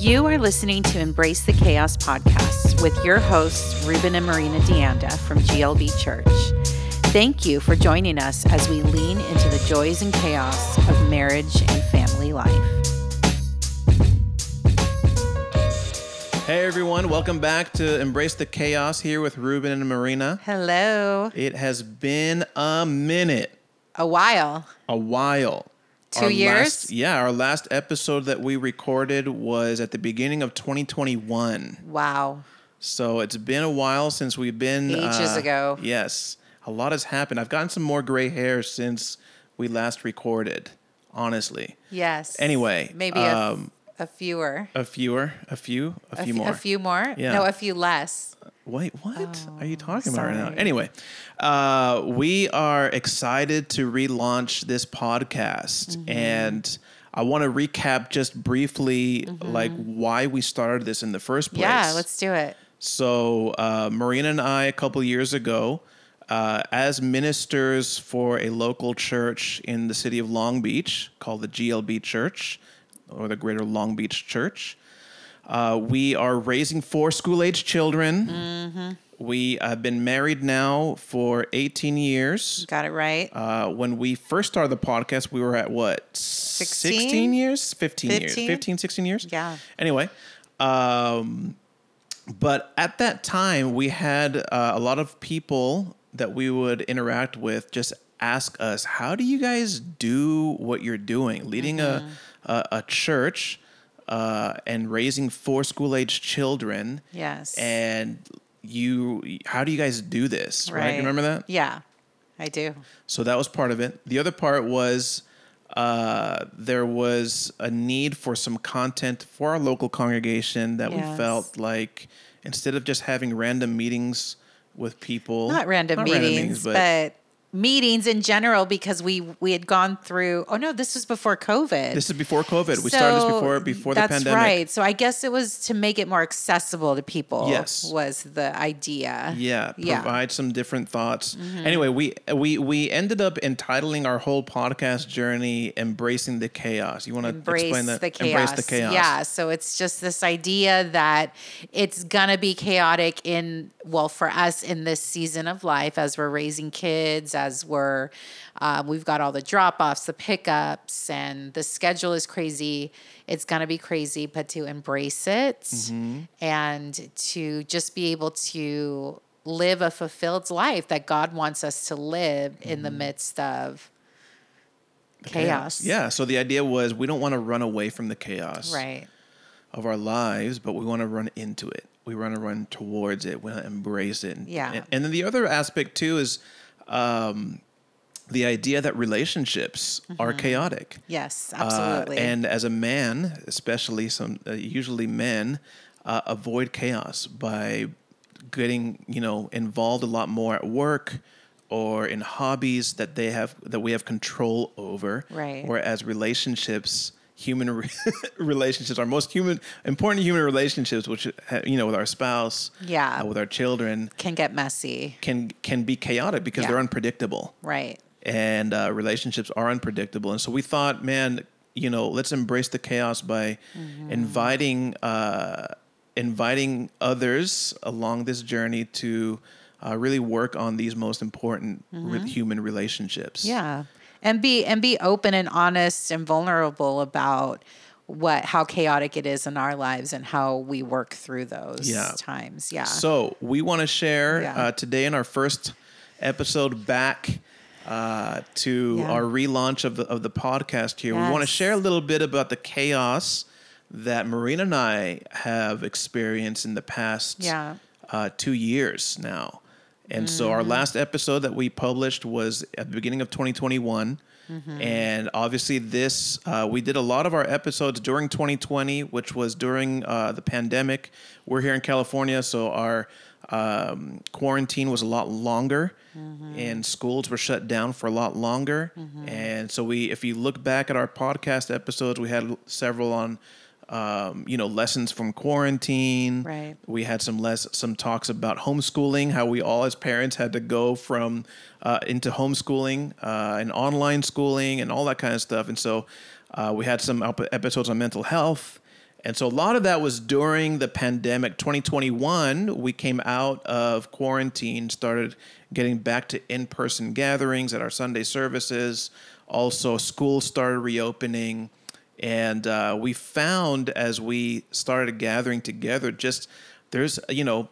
You are listening to Embrace the Chaos podcast with your hosts, Ruben and Marina De Anda from GLB Church. Thank you for joining us as we lean into the joys and chaos of marriage and family life. Hey everyone, welcome back to Embrace the Chaos here with Ruben and Marina. Hello. It has been a minute, A while. a while. Two Our years? last- yeah, our last episode that we recorded was at the beginning of 2021. Wow. So it's been a while since we've been Ages uh, ago. Yes, a lot has happened. I've gotten some more gray hair since we last recorded. Honestly, Yes. Anyway, maybe a, um, a fewer. a fewer, a few, a, A few f- more. A few more? Yeah. No, a few less. Wait, what are you talking about right now? Anyway, uh, we are excited to relaunch this podcast, Mm-hmm. and I want to recap just briefly, like why we started this in the first place. Mm-hmm. Yeah, let's do it. So, uh, Marina and I, a couple years ago, uh, as ministers for a local church in the city of Long Beach called the GLB Church or the Greater Long Beach Church, uh, we are raising four school age children. Mm-hmm. We have been married now for 18 years. Got it right. Uh, when we first started the podcast, we were at what? 16 years? 15, years. 15? 15, 16 years? Yeah. Anyway, um, but at that time, we had uh, a lot of people that we would interact with just ask us, How do you guys do what you're doing? Leading a, a, a church uh, and raising four school age children. Yes. And you, how do you guys do this? Right. You remember that? Yeah, I do. So that was part of it. The other part was uh, there was a need for some content for our local congregation that we felt like instead of just having random meetings with people, Not random meetings, but, meetings in general because we we had gone through. Oh no, this was before COVID. this is before COVID. We started this before before the that's pandemic. right. So I guess it was to make it more accessible to people. Yes. was the idea. Yeah, Yeah. Mm-hmm. provide some different thoughts. Anyway, we we we ended up entitling our whole podcast journey "Embracing the Chaos." You want to explain that? the chaos. Embrace the chaos. Yeah. So it's just this idea that it's gonna be chaotic in well for us in this season of life as we're raising kids, as we're uh, we've got all the drop offs, the pickups, and the schedule is crazy. It's gonna be crazy, but to embrace it Mm-hmm. and to just be able to live a fulfilled life that God wants us to live in Mm-hmm. the midst of chaos. Yeah. So the idea was we don't want to run away from the chaos. Right. of our lives, but we want to run into it. We want to run towards it. We want to embrace it. Yeah. And, and then the other aspect too is um, the idea that relationships are chaotic. Yes, Uh, absolutely. and as a man, especially some, uh, usually men, uh, avoid chaos by getting you know involved a lot more at work or in hobbies that they have that we have control over. Right. Whereas relationships, human re- relationships, our most human important human relationships, which you know with our spouse, Yeah. uh, with our children, can get messy. can can be chaotic because Yeah. they're unpredictable Right. and uh, relationships are unpredictable. And so we thought, man, you know, let's embrace the chaos by Mm-hmm. inviting uh, inviting others along this journey to uh, really work on these most important re- human relationships. Mm-hmm. Yeah. And be and be open and honest and vulnerable about what how chaotic it is in our lives and how we work through those Yeah. times. Yeah. So we want to share Yeah. uh, today in our first episode back uh, to Yeah. our relaunch of the of the podcast here. We want to share a little bit about the chaos that Marina and I have experienced in the past Yeah. uh, two years now. And so our last episode that we published was at the beginning of 2021. And obviously, this, uh, we did a lot of our episodes during 2020, which was during uh, the pandemic. We're here in California, so our um, quarantine was a lot longer and schools were shut down for a lot longer. And so, we, if you look back at our podcast episodes, we had several on. Um, you know, lessons from quarantine. Right. We had some less some talks about homeschooling, how we all as parents had to go from uh, into homeschooling uh, and online schooling and all that kind of stuff. And so uh, we had some episodes on mental health. And so a lot of that was during the pandemic. 2021, we came out of quarantine, started getting back to in person gatherings at our Sunday services. Also, schools started reopening. And uh, we found as we started gathering together, just there's, you know,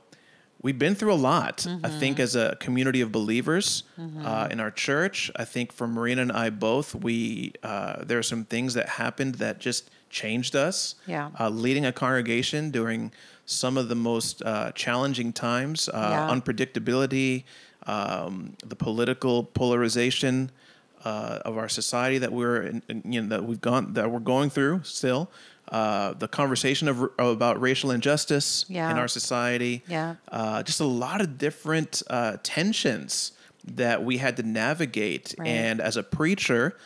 we've been through a lot. Mm-hmm. I think as a community of believers mm-hmm. uh, in our church, I think for Marina and I both, we uh, there are some things that happened that just changed us. Yeah, uh, leading a congregation during some of the most uh, challenging times, uh, yeah. unpredictability, um, the political polarization. Uh, of our society that we're in, you know that we've gone that we're going through still uh, the conversation of, about racial injustice yeah. in our society. Yeah. Uh, just a lot of different uh, tensions that we had to navigate. Right. And as a preacher,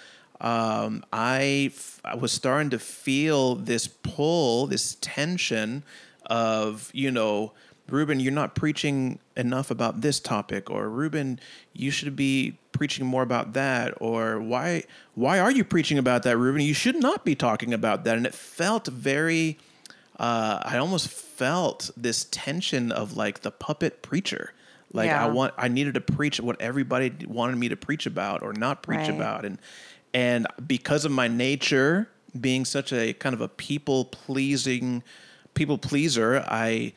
um, I, f- I was starting to feel this pull, this tension of, you know, Ruben, you're not preaching enough about this topic, or Ruben, you should be preaching more about that, or why why are you preaching about that, Ruben? You should not be talking about that. And it felt very, uh, I almost felt this tension of like the puppet preacher. Like yeah. I want, I needed to preach what everybody wanted me to preach about or not preach right. about, and and because of my nature being such a kind of a people pleasing people pleaser, I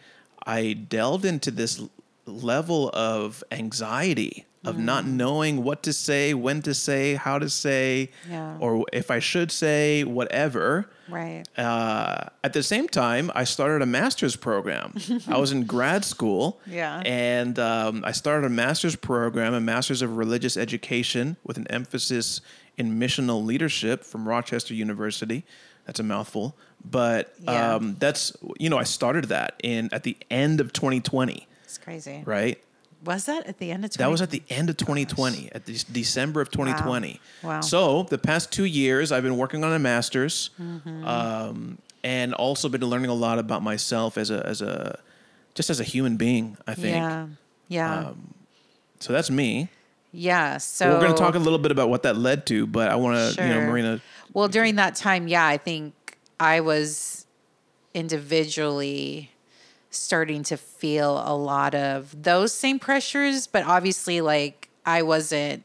I delved into this level of anxiety of mm. not knowing what to say, when to say, how to say, yeah. or if I should say whatever. Right. Uh, at the same time, I started a master's program. I was in grad school. Yeah. And um, I started a master's program, a master's of religious education with an emphasis in missional leadership from Rochester University. That's a mouthful, but yeah. um, that's you know I started that in at the end of 2020. It's crazy, right? Was that at the end of 2020? That was at the end of 2020, Gosh. at the December of 2020. Wow. wow. So the past two years, I've been working on a master's, mm-hmm. um, and also been learning a lot about myself as a as a just as a human being. I think. Yeah. Yeah. Um, so that's me. Yeah. So we're going to talk a little bit about what that led to, but I want to, sure. you know, Marina. Well, during that time, yeah, I think I was individually starting to feel a lot of those same pressures, but obviously, like, I wasn't,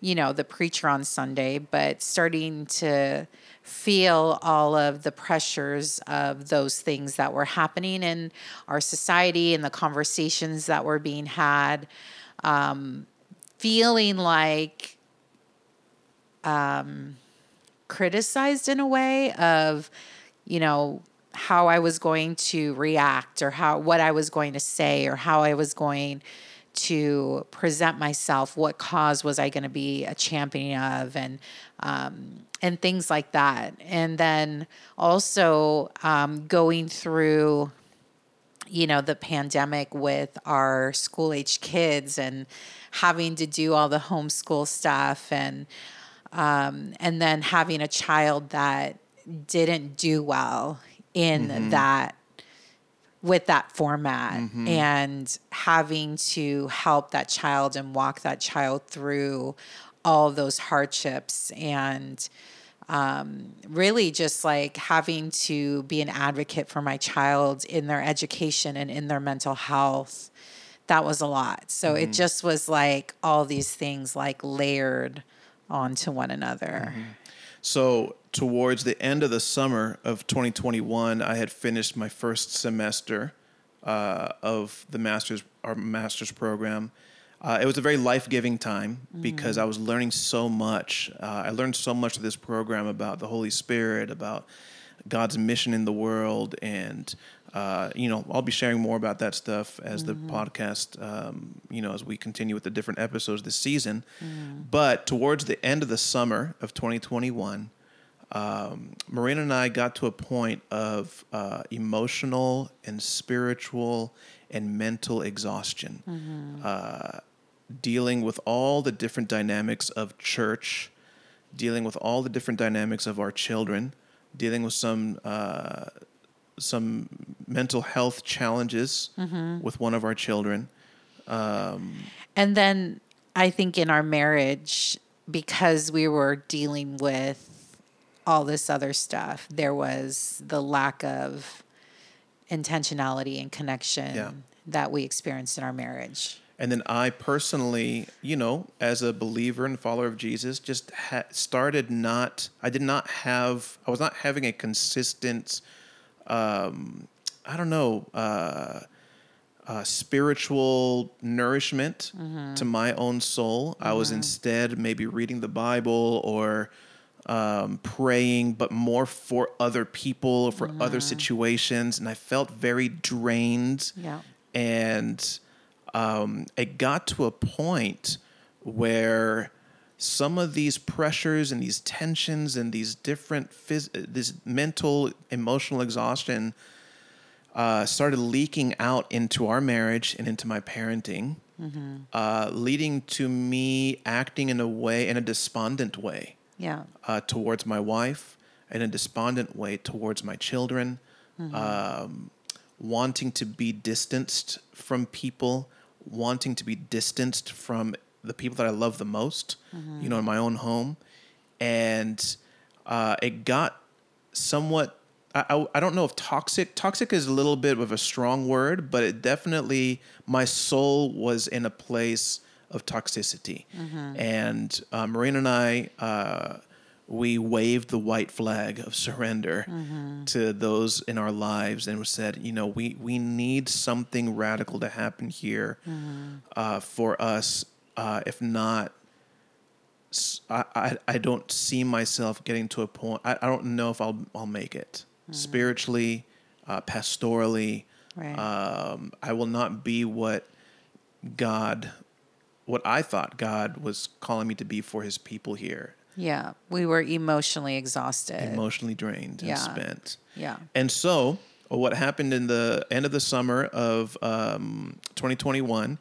you know, the preacher on Sunday, but starting to feel all of the pressures of those things that were happening in our society and the conversations that were being had. Um, feeling like um, criticized in a way of, you know, how I was going to react or how what I was going to say or how I was going to present myself. What cause was I going to be a champion of, and um, and things like that. And then also um, going through you know the pandemic with our school age kids and having to do all the homeschool stuff and um, and then having a child that didn't do well in mm-hmm. that with that format mm-hmm. and having to help that child and walk that child through all those hardships and um, really just like having to be an advocate for my child in their education and in their mental health that was a lot. So mm-hmm. it just was like all these things like layered onto one another. Mm-hmm. So towards the end of the summer of 2021, I had finished my first semester uh, of the master's our master's program. Uh, it was a very life giving time mm-hmm. because I was learning so much. Uh, I learned so much of this program about the Holy Spirit, about God's mission in the world, and uh, you know, I'll be sharing more about that stuff as mm-hmm. the podcast, um, you know, as we continue with the different episodes this season. Mm. But towards the end of the summer of 2021, um, Marina and I got to a point of uh, emotional and spiritual and mental exhaustion, mm-hmm. uh, dealing with all the different dynamics of church, dealing with all the different dynamics of our children, dealing with some uh, some mental health challenges mm-hmm. with one of our children. Um, and then I think in our marriage, because we were dealing with all this other stuff, there was the lack of intentionality and connection Yeah. that we experienced in our marriage. And then I personally, you know, as a believer and follower of Jesus, just ha- started not, I did not have, I was not having a consistent, um, I don't know, uh, uh, spiritual nourishment to my own soul. I was instead maybe reading the Bible or um, praying, but more for other people, or for other situations. And I felt very drained Yeah. and um, it got to a point where some of these pressures and these tensions and these different phys- this mental emotional exhaustion uh, started leaking out into our marriage and into my parenting uh, leading to me acting in a way in a despondent way Yeah. uh, towards my wife, in a despondent way towards my children, um, wanting to be distanced from people, wanting to be distanced from the people that I love the most, you know, in my own home. And uh, it got somewhat, I, I, I don't know if toxic, toxic is a little bit of a strong word, but it definitely, my soul was in a place of toxicity. And uh, Marina and I, uh, we waved the white flag of surrender to those in our lives and said, you know, we, we need something radical to happen here uh, for us. Uh, if not, I I don't see myself getting to a point. I, I don't know if I'll I'll make it spiritually, uh, pastorally. Right. Um, I will not be what God, what I thought God was calling me to be for His people here. Yeah. We were emotionally exhausted. Emotionally drained and Yeah. spent. yeah. And so, what happened in the end of the summer of um, 2021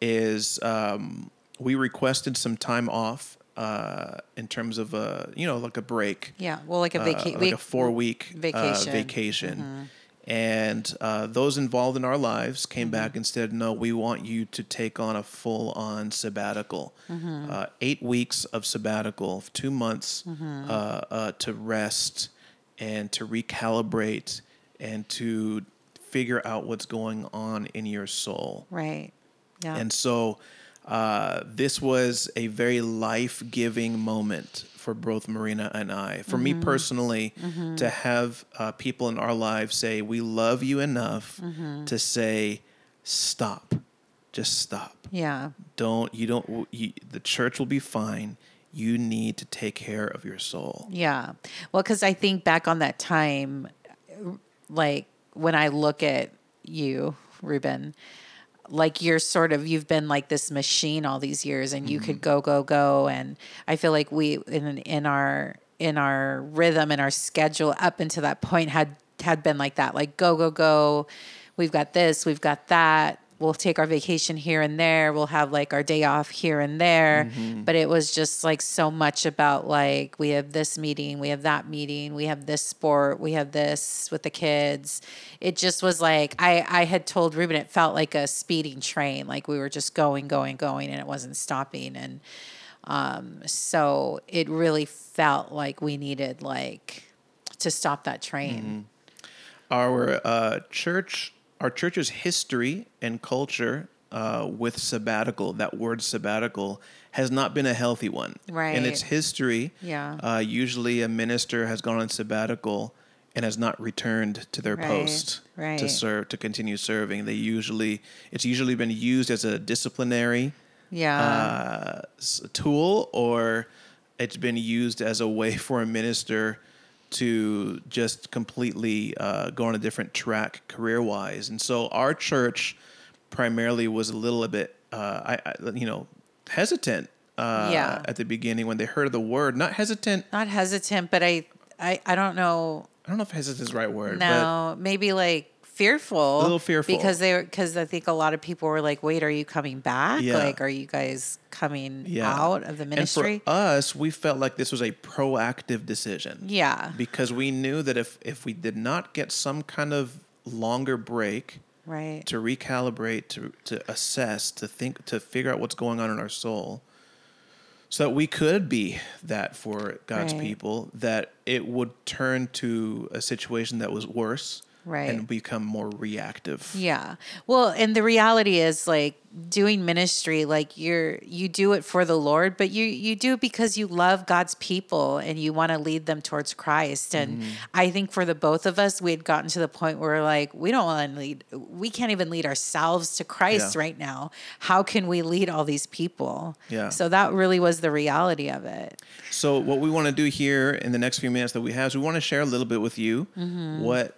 is um, we requested some time off uh, in terms of a you know like a break, Yeah. Well, like a uh, vacation. like a four week vacation. Uh, vacation. And uh, those involved in our lives came back and said, "No, we want you to take on a full-on sabbatical, uh, eight weeks of sabbatical, two months uh, uh, to rest and to recalibrate and to figure out what's going on in your soul." right. Yeah. And so uh, this was a very life giving moment for both Marina and I. For me personally, to have uh, people in our lives say, We love you enough to say, Stop. Just stop. yeah. Don't, you don't, you, the church will be fine. You need to take care of your soul. Yeah. Well, because I think back on that time, like when I look at you, Ruben, like you're sort of you've been like this machine all these years, and you could mm-hmm. go, go, go, and I feel like we in in our in our rhythm and our schedule up until that point had had been like that, like go, go, go. We've got this, we've got that. We'll take our vacation here and there. We'll have like our day off here and there. But it was just like so much about like we have this meeting, we have that meeting, we have this sport, we have this with the kids. It just was like I I had told Ruben it felt like a speeding train, like we were just going, going, going, and it wasn't stopping. And um, so it really felt like we needed like to stop that train. our uh, church, our church's history and culture uh, with sabbatical, that word sabbatical, has not been a healthy one. In Right. its history, Yeah. uh, usually a minister has gone on sabbatical and has not returned to their Right, post to serve to continue serving. They usually it's usually been used as a disciplinary Yeah. uh, tool or it's been used as a way for a minister to just completely uh, go on a different track career wise. And so our church primarily was a little bit, uh, I, I, you know, hesitant uh, Yeah. at the beginning when they heard the word. Not hesitant. Not hesitant, but I I, I don't know I don't know if hesitant is the right word. No, maybe like fearful. A little fearful. because they because I think a lot of people were like, "Wait, are you coming back? Yeah. Like, are you guys coming Yeah. out of the ministry?" And for us, we felt like this was a proactive decision. yeah, Because we knew that if if we did not get some kind of longer break right. to recalibrate, to to assess, to think, to figure out what's going on in our soul, so that we could be that for God's Right. people, that it would turn to a situation that was worse Right. and become more reactive. Yeah. Well, and the reality is like doing ministry like you're you do it for the Lord, but you you do it because you love God's people and you want to lead them towards Christ. And Mm-hmm. I think for the both of us we had gotten to the point where like we don't want to lead we can't even lead ourselves to Christ Yeah. right now. How can we lead all these people? Yeah. So that really was the reality of it. So what we want to do here in the next few minutes that we have is we want to share a little bit with you Mm-hmm. what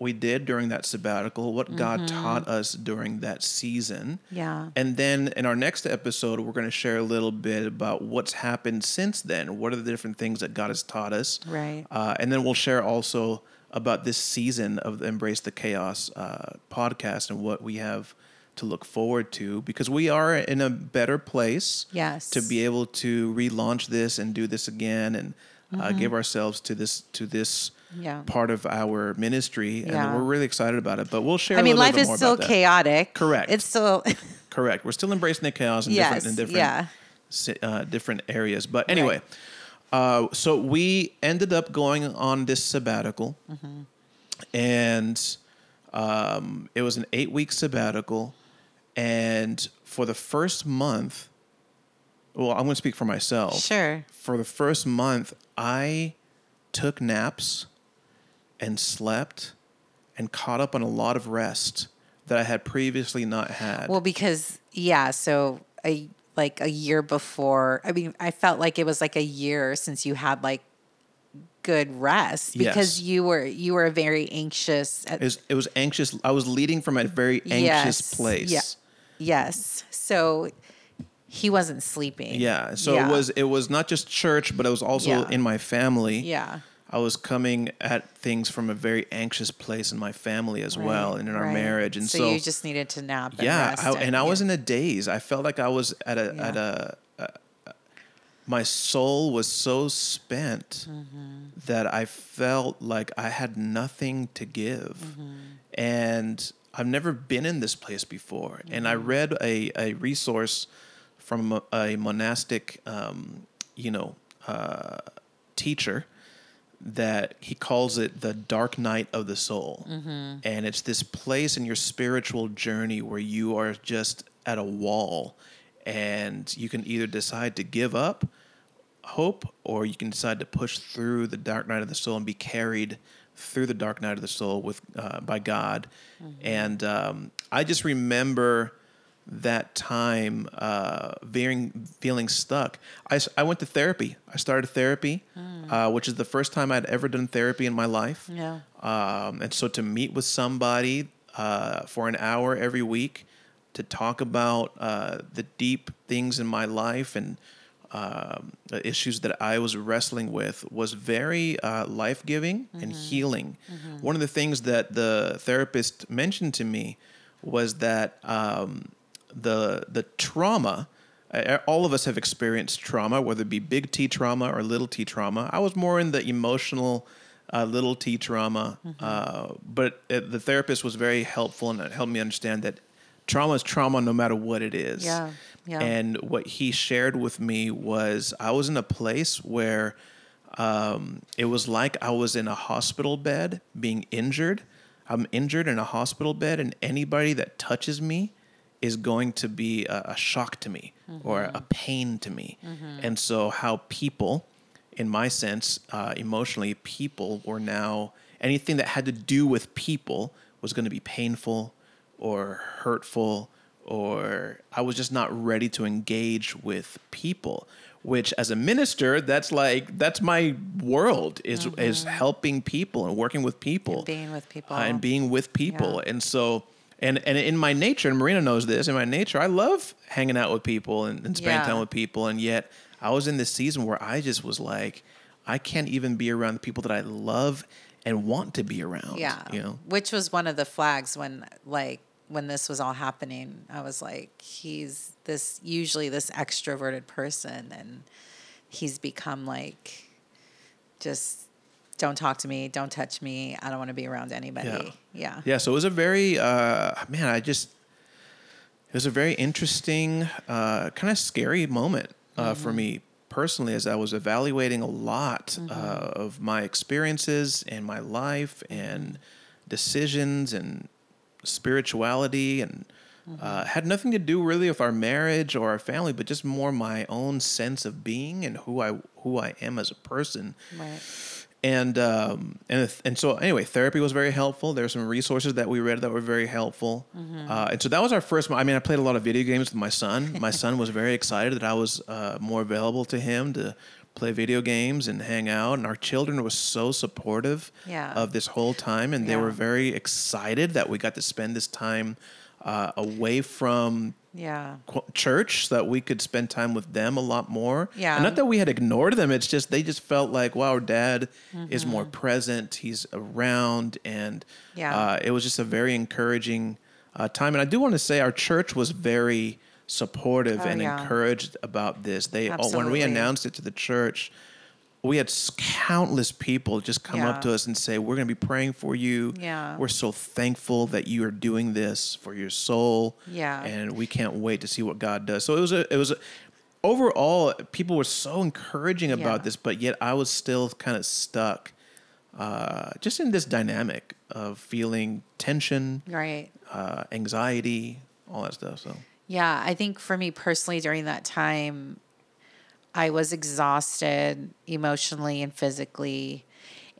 we did during that sabbatical, what God taught us during that season. Mm-hmm. Yeah. And then in our next episode, we're going to share a little bit about what's happened since then. What are the different things that God has taught us? Right. Uh, and then we'll share also about this season of the Embrace the Chaos uh, podcast and what we have to look forward to because we are in a better place Yes. to be able to relaunch this and do this again and uh, give ourselves to this to this Mm-hmm. Yeah. part of our ministry Yeah. and we're really excited about it but we'll share I mean, life is still about that. chaotic. Correct. It's still correct we're still embracing the chaos in yes. different in different yeah. uh, different areas. But anyway, uh, so we ended up going on this sabbatical, Mm-hmm. and um, it was an eight week sabbatical. And for the first month, well, I'm going to speak for myself. Sure. For the first month, I took naps and slept and caught up on a lot of rest that I had previously not had. Well, because yeah, so a like a year before, I mean, I felt like it was like a year since you had like good rest because Yes. you were you were very anxious. At, It was, it was anxious. I was leading from a very anxious Yes. place. Yeah. yes, so he wasn't sleeping. Yeah. So Yeah. it was it was not just church, but it was also Yeah. in my family. Yeah. I was coming at things from a very anxious place in my family as well and in our Right. marriage. And so, so, you just needed to nap. And yeah, rest I, and I was in a daze. I felt like I was at a at a, a, a my soul was so spent Mm-hmm. that I felt like I had nothing to give. Mm-hmm. And I've never been in this place before. And I Mm-hmm. read a, a resource from a, a monastic, um, you know, uh, teacher that he calls it the dark night of the soul. And it's this place in your spiritual journey where you are just at a wall and you can either decide to give up hope or you can decide to push through the dark night of the soul and be carried through the dark night of the soul with uh, by God. And um, I just remember that time uh, feeling feeling stuck. I, I went to therapy. I started therapy, uh, which is the first time I'd ever done therapy in my life. Yeah. Um, and so to meet with somebody uh, for an hour every week to talk about uh, the deep things in my life and um, the issues that I was wrestling with was very uh, life giving and healing. One of the things that the therapist mentioned to me was that um, the the trauma. All of us have experienced trauma, whether it be big T trauma or little T trauma. I was more in the emotional uh, little T trauma, uh, but uh the therapist was very helpful and it helped me understand that trauma is trauma no matter what it is. Yeah, yeah. And what he shared with me was I was in a place where um, it was like I was in a hospital bed being injured. I'm injured in a hospital bed, and anybody that touches me is going to be a, a shock to me or a pain to me. And so, how people, in my sense, uh, emotionally, people were now anything that had to do with people was going to be painful or hurtful or I was just not ready to engage with people. Which, as a minister, that's like that's my world is is helping people and working with people, And being with people. uh, and being with people. Yeah. And so, and and in my nature, and Marina knows this. In my nature, I love hanging out with people and, and spending Yeah. time with people. And yet, I was in this season where I just was like, I can't even be around the people that I love and want to be around. Yeah. you know. Which was one of the flags when like when this was all happening. I was like, he's this usually this extroverted person and he's become like just don't talk to me, don't touch me. I don't want to be around anybody. Yeah. Yeah, so it was a very uh, man. I just it was a very interesting, uh, kind of scary moment uh, for me personally as I was evaluating a lot Mm-hmm. uh, of my experiences and my life and decisions and spirituality and Mm-hmm. uh, had nothing to do really with our marriage or our family, but just more my own sense of being and who I who I am as a person Right. And um, and and so anyway, therapy was very helpful. There were some resources that we read that were very helpful, uh, and so that was our first. I mean, I played a lot of video games with my son. My son was very excited that I was uh, more available to him to play video games and hang out. And our children were so supportive Yeah. of this whole time, and they were very excited that we got to spend this time uh, away from Yeah. church so that we could spend time with them a lot more. Yeah. And not that we had ignored them. It's just they just felt like, wow, our dad is more Mm-hmm. present. He's around, and Yeah. uh, it was just a very encouraging uh, time. And I do want to say our church was very supportive Oh, and yeah. encouraged about this. They all when we announced it to the church. We had countless people just come Yeah. up to us and say, "We're going to be praying for you. Yeah. We're so thankful that you are doing this for your soul. Yeah. and we can't wait to see what God does." So it was a, it was a, overall people were so encouraging about Yeah. this, but yet I was still kind of stuck, uh, just in this dynamic of feeling tension, Right. uh, anxiety, all that stuff. So Yeah, I think for me personally during that time, I was exhausted emotionally and physically.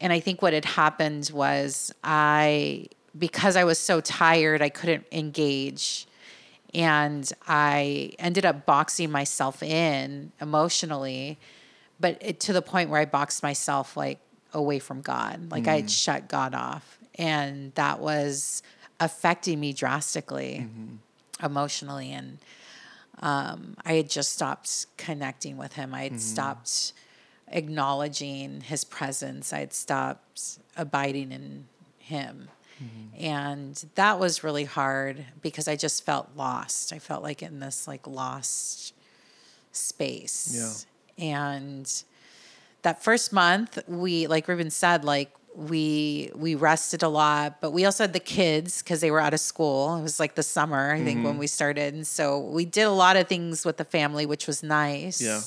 And I think what had happened was I, because I was so tired, I couldn't engage. And I ended up boxing myself in emotionally, but it, to the point where I boxed myself like away from God. Like I had mm. shut God off. And that was affecting me drastically mm-hmm. emotionally and um, i had just stopped connecting with him. I had stopped acknowledging his presence. I had stopped abiding in him. And that was really hard because i just felt lost. I felt like in this like lost space. Yeah. and that first month we like ruben said like we we rested a lot but we also had the kids because they were out of school it was like the summer i think when we started and so we did a lot of things with the family which was nice Yeah.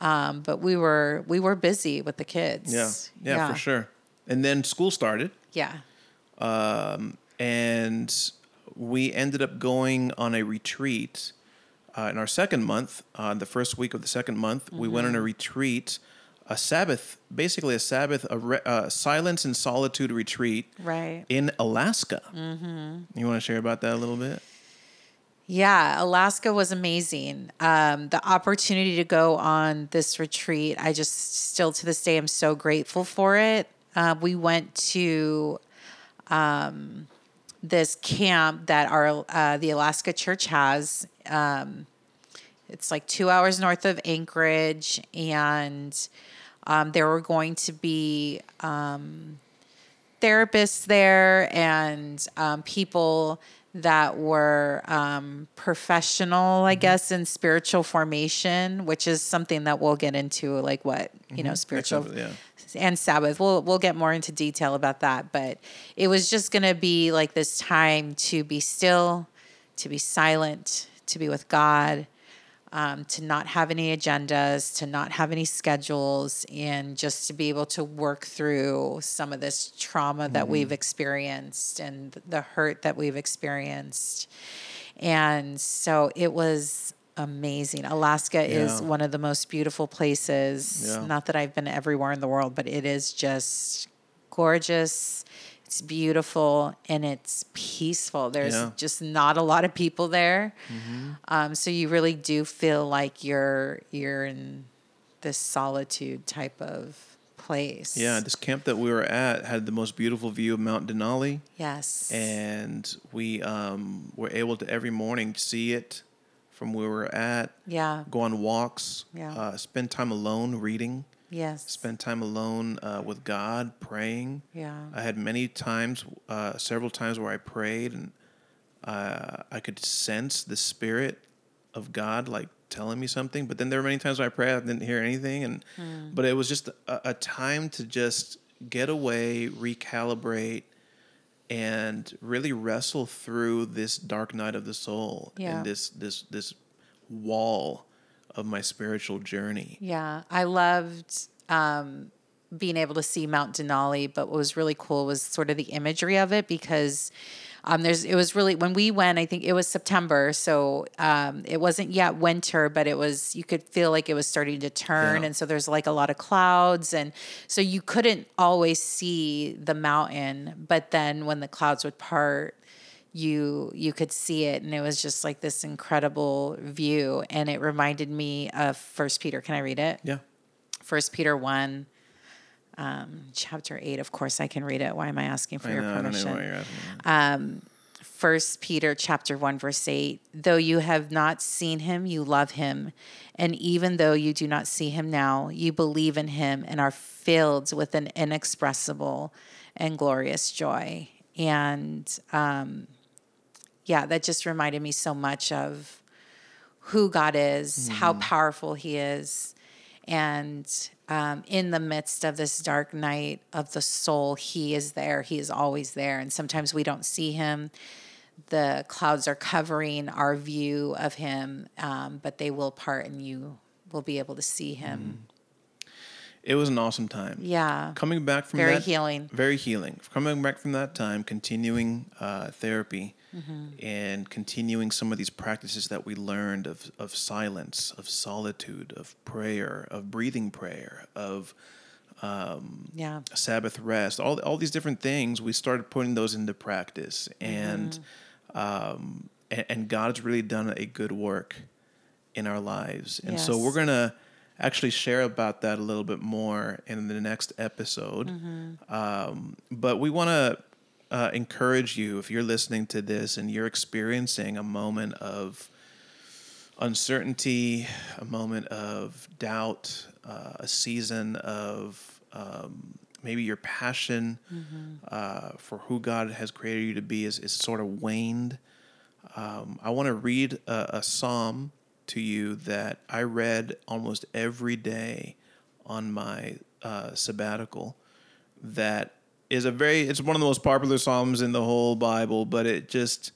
um, but we were we were busy with the kids yeah, yeah, for sure. And then school started. yeah Um, and we ended up going on a retreat uh, in our second month. Uh, the first week of the second month, we went on a retreat, a Sabbath, basically a Sabbath, a re- uh, silence and solitude retreat right in Alaska. Mm-hmm. You want to share about that a little bit? Yeah, Alaska was amazing. Um, the opportunity to go on this retreat, I just still to this day am so grateful for it. Uh, we went to um, this camp that our uh, the Alaska Church has. Um, it's like two hours north of Anchorage, and um, there were going to be therapists there and um, people that were um, professional, I guess, in spiritual formation, which is something that we'll get into, like what you know, spiritual Sabbath, yeah. and Sabbath. We'll we'll get more into detail about that, but it was just going to be like this time to be still, to be silent, to be with God, um, to not have any agendas, to not have any schedules, and just to be able to work through some of this trauma that we've experienced and the hurt that we've experienced. And so it was amazing. Alaska is one of the most beautiful places. Yeah. Not that I've been everywhere in the world, but it is just gorgeous. It's beautiful and it's peaceful. There's Yeah. just not a lot of people there. Mm-hmm. Um, so you really do feel like you're you're in this solitude type of place. Yeah, this camp that we were at had the most beautiful view of Mount Denali. Yes. and we um, were able to every morning see it from where we were at. Yeah. Go on walks. Yeah. Uh, spend time alone reading. Yes. Spend time alone uh, with God praying. Yeah. I had many times, uh, several times where I prayed and uh, I could sense the spirit of God like telling me something. But then there were many times where I prayed, I didn't hear anything, and but it was just a, a time to just get away, recalibrate, and really wrestle through this dark night of the soul Yeah. and this this this wall of my spiritual journey. Yeah, I loved um, being able to see Mount Denali, but what was really cool was sort of the imagery of it because um, there's it was really when we went. I think it was September, so um, it wasn't yet winter, but it was. You could feel like it was starting to turn, Yeah. and so there's like a lot of clouds, and so you couldn't always see the mountain. But then when the clouds would part, you you could see it and it was just like this incredible view and it reminded me of first peter can i read it Yeah. First Peter 1, um, chapter 8. Of course, I can read it. Why am I asking for I your know, I don't know permission? why you're asking. me. First Peter chapter 1 verse 8 though you have not seen him you love him and even though you do not see him now you believe in him and are filled with an inexpressible and glorious joy and um, yeah that just reminded me so much of who God is how powerful he is and um, in the midst of this dark night of the soul, He is there. He is always there. And sometimes we don't see Him. The clouds are covering our view of Him, um, but they will part and you will be able to see Him. It was an awesome time. Yeah. Coming back from Very that, healing. Very healing. Coming back from that time, continuing uh, therapy, Mm-hmm. and continuing some of these practices that we learned of of silence, of solitude, of prayer, of breathing prayer, of Yeah. Sabbath rest, all all these different things. We started putting those into practice, and Mm-hmm. um, and, and God's really done a good work in our lives, and so we're gonna actually share about that a little bit more in the next episode. Mm-hmm. Um, but we want to uh, encourage you if you're listening to this and you're experiencing a moment of uncertainty, a moment of doubt, uh, a season of um, maybe your passion uh, for who God has created you to be is, is sort of waned. Um, I want to read a, a psalm to you that I read almost every day on my uh, sabbatical. That is a very it's one of the most popular psalms in the whole Bible, but it just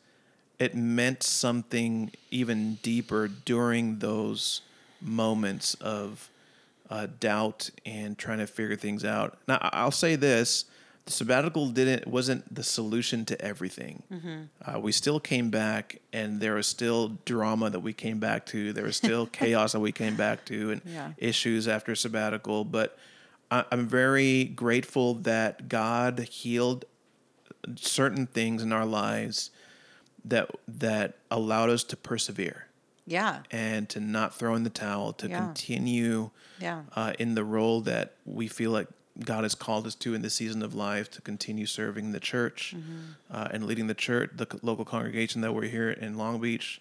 it meant something even deeper during those moments of uh, doubt and trying to figure things out. Now, I'll say this: the sabbatical didn't wasn't the solution to everything. Uh, we still came back, and there was still drama that we came back to. There was still chaos that we came back to, and Yeah. issues after sabbatical. But I'm very grateful that God healed certain things in our lives that that allowed us to persevere Yeah. and to not throw in the towel, to Yeah. continue Yeah. uh, in the role that we feel like God has called us to in this season of life, to continue serving the church uh, and leading the church, the local congregation that we're here in Long Beach,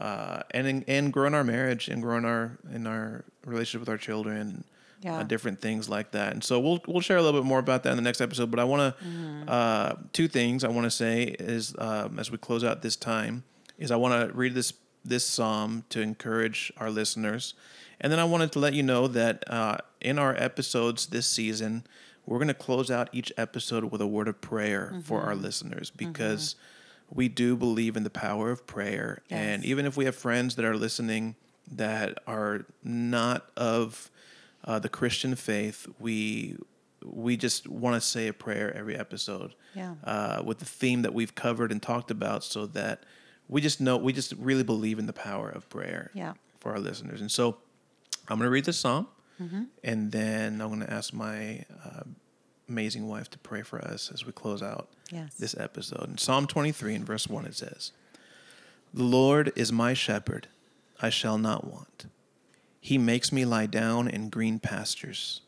uh, and in, and growing our marriage and growing our in our relationship with our children. Yeah. Uh, different things like that, and so we'll we'll share a little bit more about that in the next episode. But I want to uh, two things I want to say is um, as we close out this time is I want to read this this psalm to encourage our listeners, and then I wanted to let you know that uh, in our episodes this season, we're going to close out each episode with a word of prayer for our listeners because we do believe in the power of prayer, and even if we have friends that are listening that are not of uh, the Christian faith, we we just want to say a prayer every episode Yeah. uh, with the theme that we've covered and talked about, so that we just know we just really believe in the power of prayer Yeah. for our listeners. And so I'm going to read the psalm, Mm-hmm. and then I'm going to ask my uh, amazing wife to pray for us as we close out Yes. this episode. In Psalm 23 and verse 1, it says, The Lord is my shepherd, I shall not want. He makes me lie down in green pastures.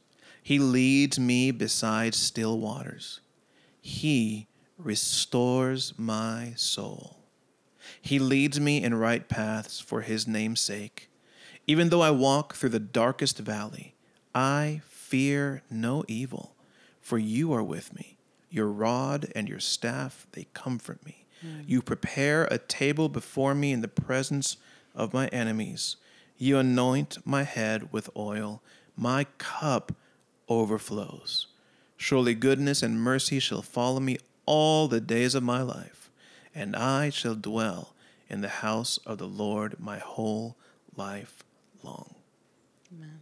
He leads me beside still waters. He restores my soul. He leads me in right paths for his name's sake. Even though I walk through the darkest valley, I fear no evil, for you are with me. Your rod and your staff, they comfort me. Hmm. You prepare a table before me in the presence of my enemies. You anoint my head with oil. My cup overflows. Surely goodness and mercy shall follow me all the days of my life, and I shall dwell in the house of the Lord my whole life long. Amen.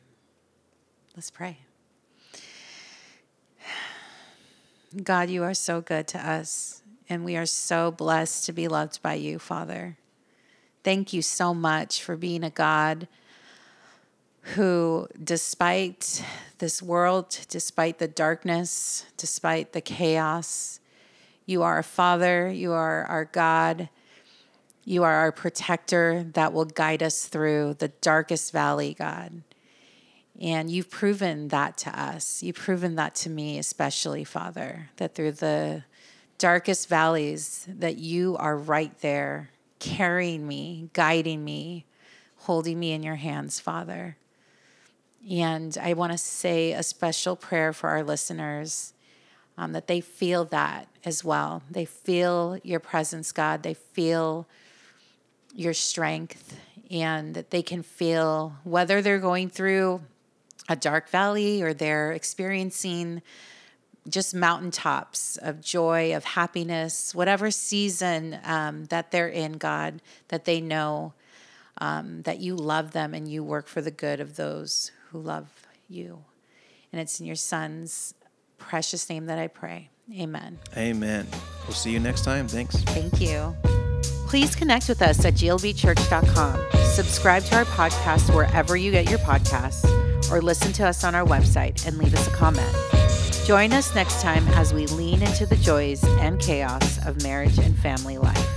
Let's pray. God, you are so good to us, and we are so blessed to be loved by you, Father. Thank you so much for being a God who, despite this world, despite the darkness, despite the chaos, you are a Father, you are our God, you are our protector that will guide us through the darkest valley, God. And you've proven that to us. You've proven that to me, especially, Father, that through the darkest valleys, that you are right there, carrying me, guiding me, holding me in your hands, Father. And I want to say a special prayer for our listeners um, that they feel that as well. They feel your presence, God. They feel your strength, and that they can feel whether they're going through a dark valley or they're experiencing just mountaintops of joy, of happiness, whatever season um, that they're in, God, that they know um, that you love them and you work for the good of those who love you. And it's in your son's precious name that I pray. Amen. Amen. We'll see you next time. Thanks. Thank you. Please connect with us at glbchurch.com. Subscribe to our podcast wherever you get your podcasts or listen to us on our website and leave us a comment. Join us next time as we lean into the joys and chaos of marriage and family life.